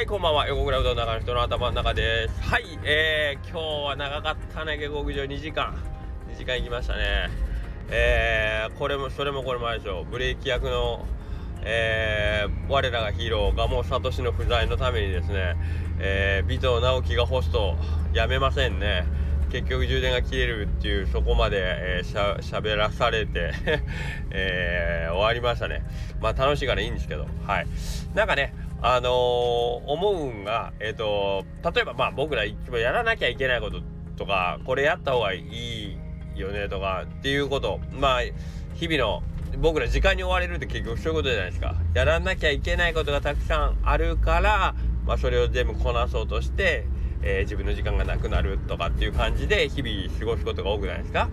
はい、こんばんは。横倉うどん中の人の頭の中です。はい、えー、今日は長かったね、下克上2時間。2時間行きましたね。えー、これも、それもこれもあれでしょう。ブレーキ役の、えー、我らがヒーロー、がもう聡の不在のためにですね、えー、尾藤直樹がホスト、やめませんね。結局充電が切れるっていうそこまで、えー、しゃ喋らされて えー、終わりましたねまあ楽しいからいいんですけどはいなんかねあのー、思うんが、えっ、ー、と、例えばまあ僕ら一番やらなきゃいけないこととか、これやった方がいいよねとかっていうこと、まあ、日々の僕ら時間に追われるって結局そういうことじゃないですか。やらなきゃいけないことがたくさんあるから、まあそれを全部こなそうとして、えー、自分の時間がなくなるとかっていう感じで日々過ごすことが多くないですか？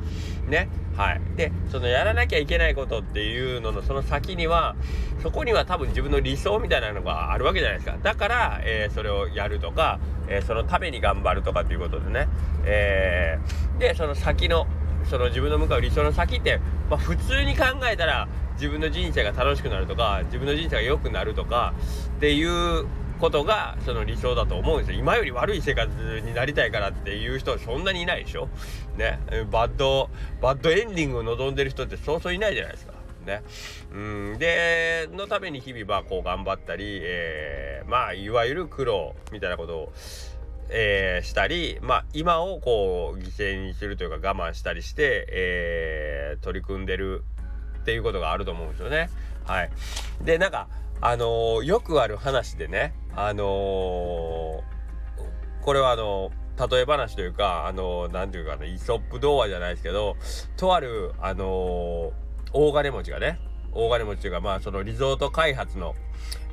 ね。はい。で、そのやらなきゃいけないことっていうののその先には、そこには多分自分の理想みたいなのがあるわけじゃないですか。だから、えー、それをやるとか、えー、そのために頑張るとかっていうことでね。えー、で、その先の、その自分の向かう理想の先って、まあ普通に考えたら自分の人生が楽しくなるとか、自分の人生が良くなるとかっていうことがその理想だと思うんですよ。今より悪い生活になりたいからっていう人そんなにいないでしょ。ね。バッドバッドエンディングを望んでる人ってそうそういないじゃないですか。ね。うん。でのために日々まあこう頑張ったり、えー、まあいわゆる苦労みたいなことをえー、したり、まあ、今をこう犠牲にするというか我慢したりして、えー、取り組んでるっていうことがあると思うんですよね。はい。で、なんか、あのー、よくある話でね、あのー、これはあの例え話というか、あのー、ていうかね、イソップ童話じゃないですけど、とある、あの大金持ちがね、大金持ちというか、まあ、そのリゾート開発の、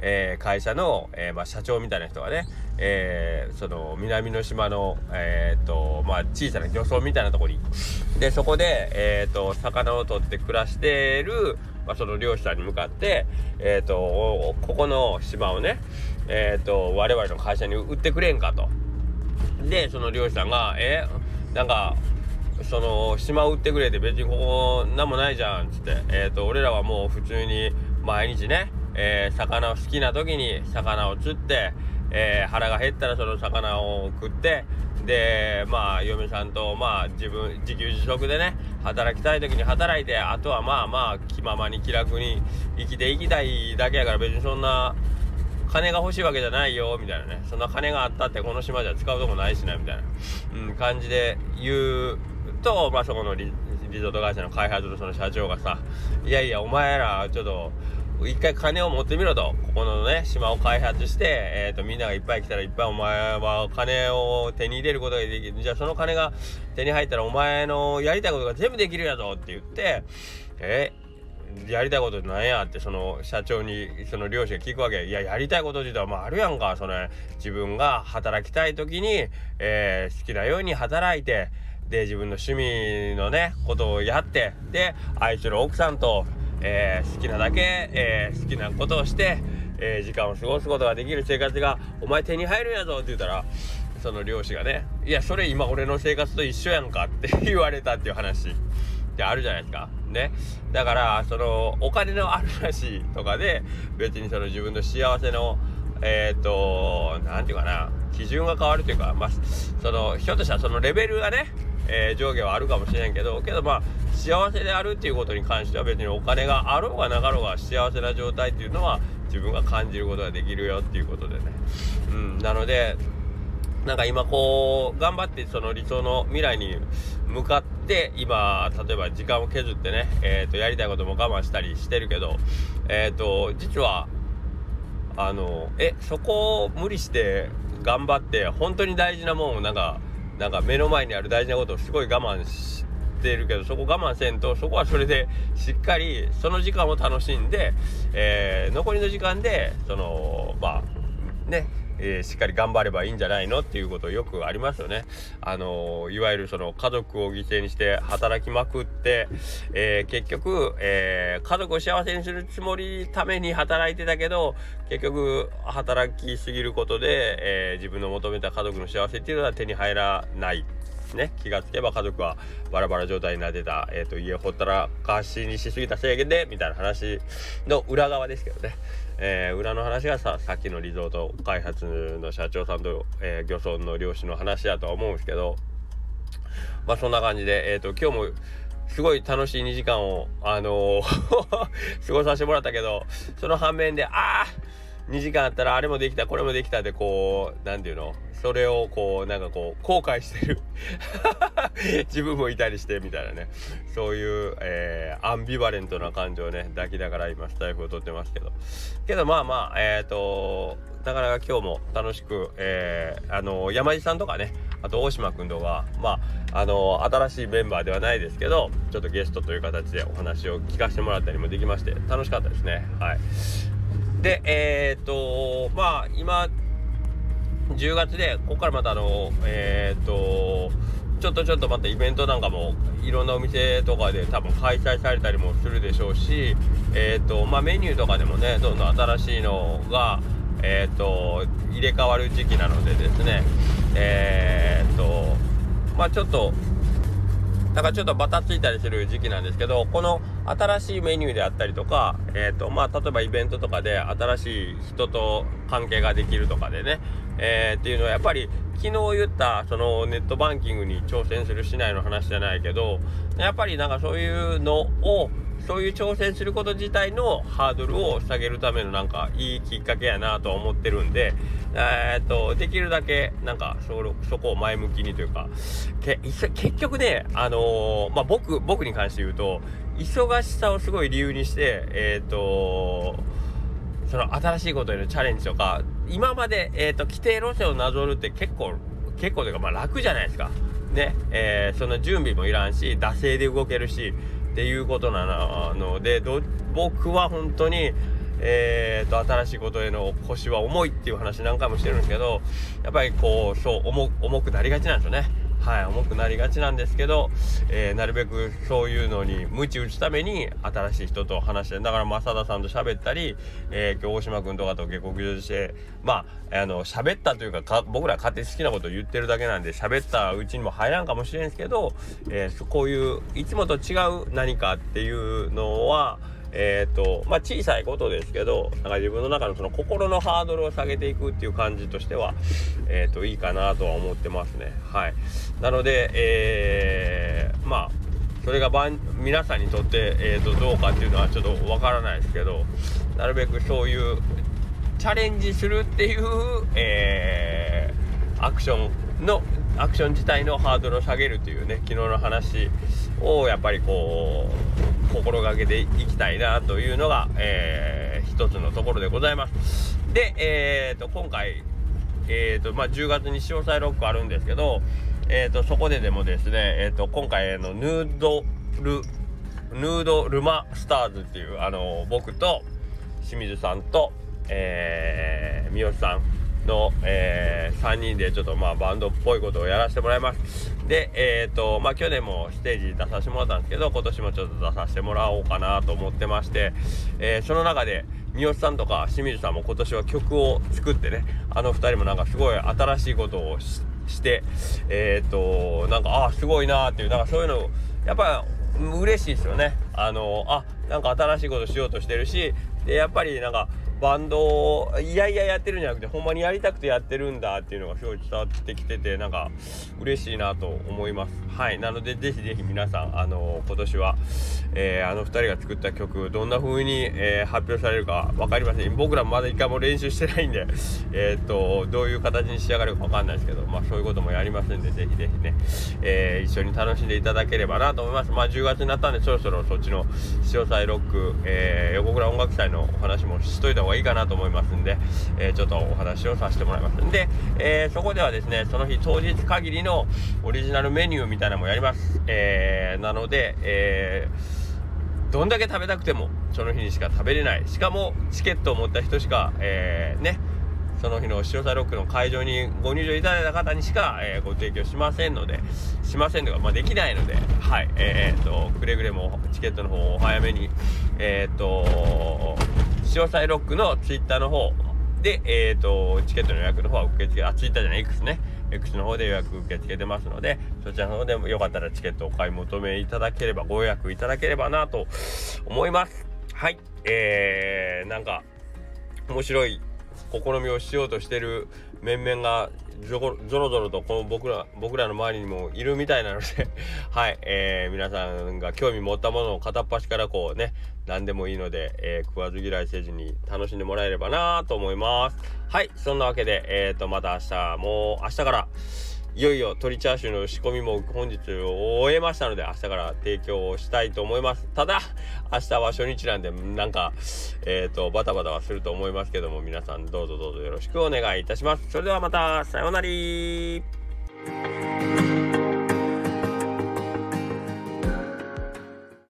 えー、会社の、えー、まあ、社長みたいな人がね、えー、その南の島の、えーとまあ、小さな漁村みたいなとこに。でそこで、えーと、魚を取って暮らしてる、まあ、その漁師さんに向かって、えーと、ここの島をね、えーと、我々の会社に売ってくれんかと。でその漁師さんが「えなんかその島売ってくれて別にここ何もないじゃん」っつって、えーと、俺らはもう普通に毎日ね、えー、魚を好きな時に魚を釣って、えー、腹が減ったらその魚を食ってでまあ嫁さんとまあ自分自給自足でね働きたい時に働いてあとはまあまあ気ままに気楽に生きていきたいだけやから別にそんな金が欲しいわけじゃないよみたいなね。そんな金があったってこの島じゃ使うとこないしなみたいな、うん、感じで言うと、まあ、そこのリゾート会社の開発のその社長がさいやいやお前らちょっと一回金を持ってみろと。ここのね、島を開発して、えっ、ー、と、みんながいっぱい来たらいっぱいお前は金を手に入れることができる。じゃあその金が手に入ったらお前のやりたいことが全部できるやぞって言って、えやりたいことなんやってその社長にその漁師が聞くわけいややりたいこと自体はまああるやんかそれ自分が働きたい時に、えー、好きなように働いてで自分の趣味のねことをやってで愛する奥さんとえー、好きなだけ、えー、好きなことをして、え時間を過ごすことができる生活がお前手に入るんやぞって言ったらその漁師がね「いやそれ今俺の生活と一緒やんか」って 言われたっていう話ってあるじゃないですか。ね。だからそのお金のある話とかで別にその自分の幸せのえっ、ー、と何て言うかな基準が変わるというかまあそのひょっとしたらそのレベルがねえー、上下はあるかもしれんけどけどまあ幸せであるっていうことに関しては別にお金があろうがなかろうが幸せな状態っていうのは自分が感じることができるよっていうことでね。うんなのでなんか今こう頑張ってその理想の未来に向かって今例えば時間を削ってね、えー、とやりたいことも我慢したりしてるけどえっ、ー、と実はあのえそこを無理して頑張って本当に大事なもんをなんかなんか目の前にある大事なことをすごい我慢してるけどそこ我慢せんとそこはそれでしっかりその時間を楽しんで、えー、残りの時間でそのまあねえー、しっかり頑張ればいいんじゃないのっていうことよくありますよね。あのー、いわゆるその家族を犠牲にして働きまくって、えー、結局、え家族を幸せにするつもりために働いてたけど結局働きすぎることで、え自分の求めた家族の幸せっていうのは手に入らないしね。気がつけば家族はバラバラ状態になってた、えーと、家ほったらかしにしすぎた制限でみたいな話の裏側ですけどね、えー、裏の話がささっきのリゾート開発の社長さんと、えー、漁村の漁師の話だとは思うんですけどまあそんな感じで、えーと、今日もすごい楽しい2時間を、あのー 過ごさせてもらったけど、その反面で、ああ2時間あったらあれもできたこれもできたでこう何て言うの？それをこうなんかこう後悔してる。自分もいたりしてみたいなね。そういう、えー、アンビバレントな感情をね。抱きながら今スタイフを撮ってますけど。けどまあまあえっ、ー、となかなか今日も楽しく、えー、あの山地さんとかね。あと大島君とかまああの新しいメンバーではないですけどちょっとゲストという形でお話を聞かせてもらったりもできまして楽しかったですね。はい。で、えー、っと、まあ、今、10月で、ここからまたあの、えー、っと、ちょっとちょっとまたイベントなんかもいろんなお店とかで多分開催されたりもするでしょうし、えーとまあ、メニューとかでもねどんどん新しいのが、えーと、入れ替わる時期なのでですねえーとまあちょっとだからちょっとバタついたりする時期なんですけどこの新しいメニューであったりとか、えーとまあ、例えばイベントとかで新しい人と関係ができるとかでね、えー、っていうのはやっぱり昨日言ったそのネットバンキングに挑戦するしないの話じゃないけどやっぱりなんかそういうのをそういう挑戦すること自体のハードルを下げるためのなんかいいきっかけやなと思ってるんで、えー、っと、できるだけなんかそそこを前向きにというか、結局ね、あのー、まあ、僕、僕に関して言うと、忙しさをすごい理由にして、えー、っと、その新しいことへのチャレンジとか、今まで、えっと、規定路線をなぞるって結構、結構というか、まあ楽じゃないですか。ね、えー、その準備もいらんし、惰性で動けるし、っていうことなので僕は本当にえーと、新しいことへの腰は重いっていう話何回もしてるんですけどやっぱりこうそう重くなりがちなんですよね。はい、重くなりがちなんですけど、えー、なるべくそういうのに鞭打つために新しい人と話してだから正田さんと喋ったり、えー、今日大島君とかと下克上してまああの喋ったというか僕ら勝手に好きなことを言ってるだけなんで喋ったうちにも入らんかもしれんすけど、えー、こういういつもと違う何かっていうのはえ、ー、とまあ小さいことですけどなんか自分の中のその心のハードルを下げていくっていう感じとしてはえ、ー、といいかなとは思ってますね。はい。なのでえー、まあそれが皆さんにとって、えーと、どうかっていうのはちょっとわからないですけどなるべくそういうチャレンジするっていう、えー、アクションのアクション自体のハードルを下げるというね昨日の話をやっぱりこう心がけていきたいなというのが、えー、一つのところでございます。で、えーと、今回、えーとまあ、10月に詳細ロックあるんですけど、えーと、そこででもですね、えーと、今回のヌードルヌードルマスターズっていうあの僕と清水さんと、えー、三好さんの、えー、3人でちょっとまあバンドっぽいことをやらせてもらいます。で、えっ、ー、と、まあ去年もステージ出させてもらったんですけど、今年もちょっと出させてもらおうかなと思ってまして、えー、その中で、三好さんとか清水さんも今年は曲を作ってね、あの2人もなんかすごい新しいことをして、えっ、ー、と、なんか、ああ、すごいなーっていう、なんかそういうの、やっぱ嬉しいですよね。あの、あ、なんか新しいことしようとしてるし、で、やっぱりなんか、バンドをいやいややってるんじゃなくてほんまにやりたくてやってるんだっていうのがすごい伝わってきててなんか嬉しいなと思います。はいなのでぜひぜひ皆さんあの今年は、えー、あの2人が作った曲どんな風に、えー、発表されるか分かりません。僕らまだ一回も練習してないんで えっとどういう形に仕上がるか分かんないですけどまあそういうこともやりますんでぜひぜひね、えー、一緒に楽しんでいただければなと思います。まあ10月になったんでそろそろそっちの潮祭ロック、えー、横倉音楽祭のお話もしといた方がいいかなと思いますんで、えちょっとお話をさせてもらいますんで、えそこではですねその日当日限りのオリジナルメニューみたいなのもやります。えー、なので、え、どんだけ食べたくてもその日にしか食べれない。しかもチケットを持った人しか、え、ね、その日の潮サロックの会場にご入場いただいた方にしか、えー、ご提供しませんので、しませんとか、まあ、できないので、はい、えー、っと、くれぐれもチケットの方をお早めに、えー、っと、潮サロックのツイッターの方で、えーと、チケットの予約の方は受け付けあツイッターじゃない X ね、X の方で予約受け付けてますのでそちらの方でもよかったらチケットお買い求めいただければご予約いただければなと思います。はい。えー、なんか面白い試みをしようとしてる面々がぞろぞろとこの僕ら僕らの周りにもいるみたいなので はい、えー、皆さんが興味持ったものを片っ端からこうね何でもいいので、えー、食わず嫌いせずに楽しんでもらえればなと思います。はいそんなわけでえ、ー、とまた明日も明日からいよいよ鶏チャーシューの仕込みも本日終えましたので明日から提供をしたいと思います。ただ明日は初日なんでなんかえっ、ー、とバタバタはすると思いますけども皆さんどうぞどうぞよろしくお願いいたします。それではまたさようなら。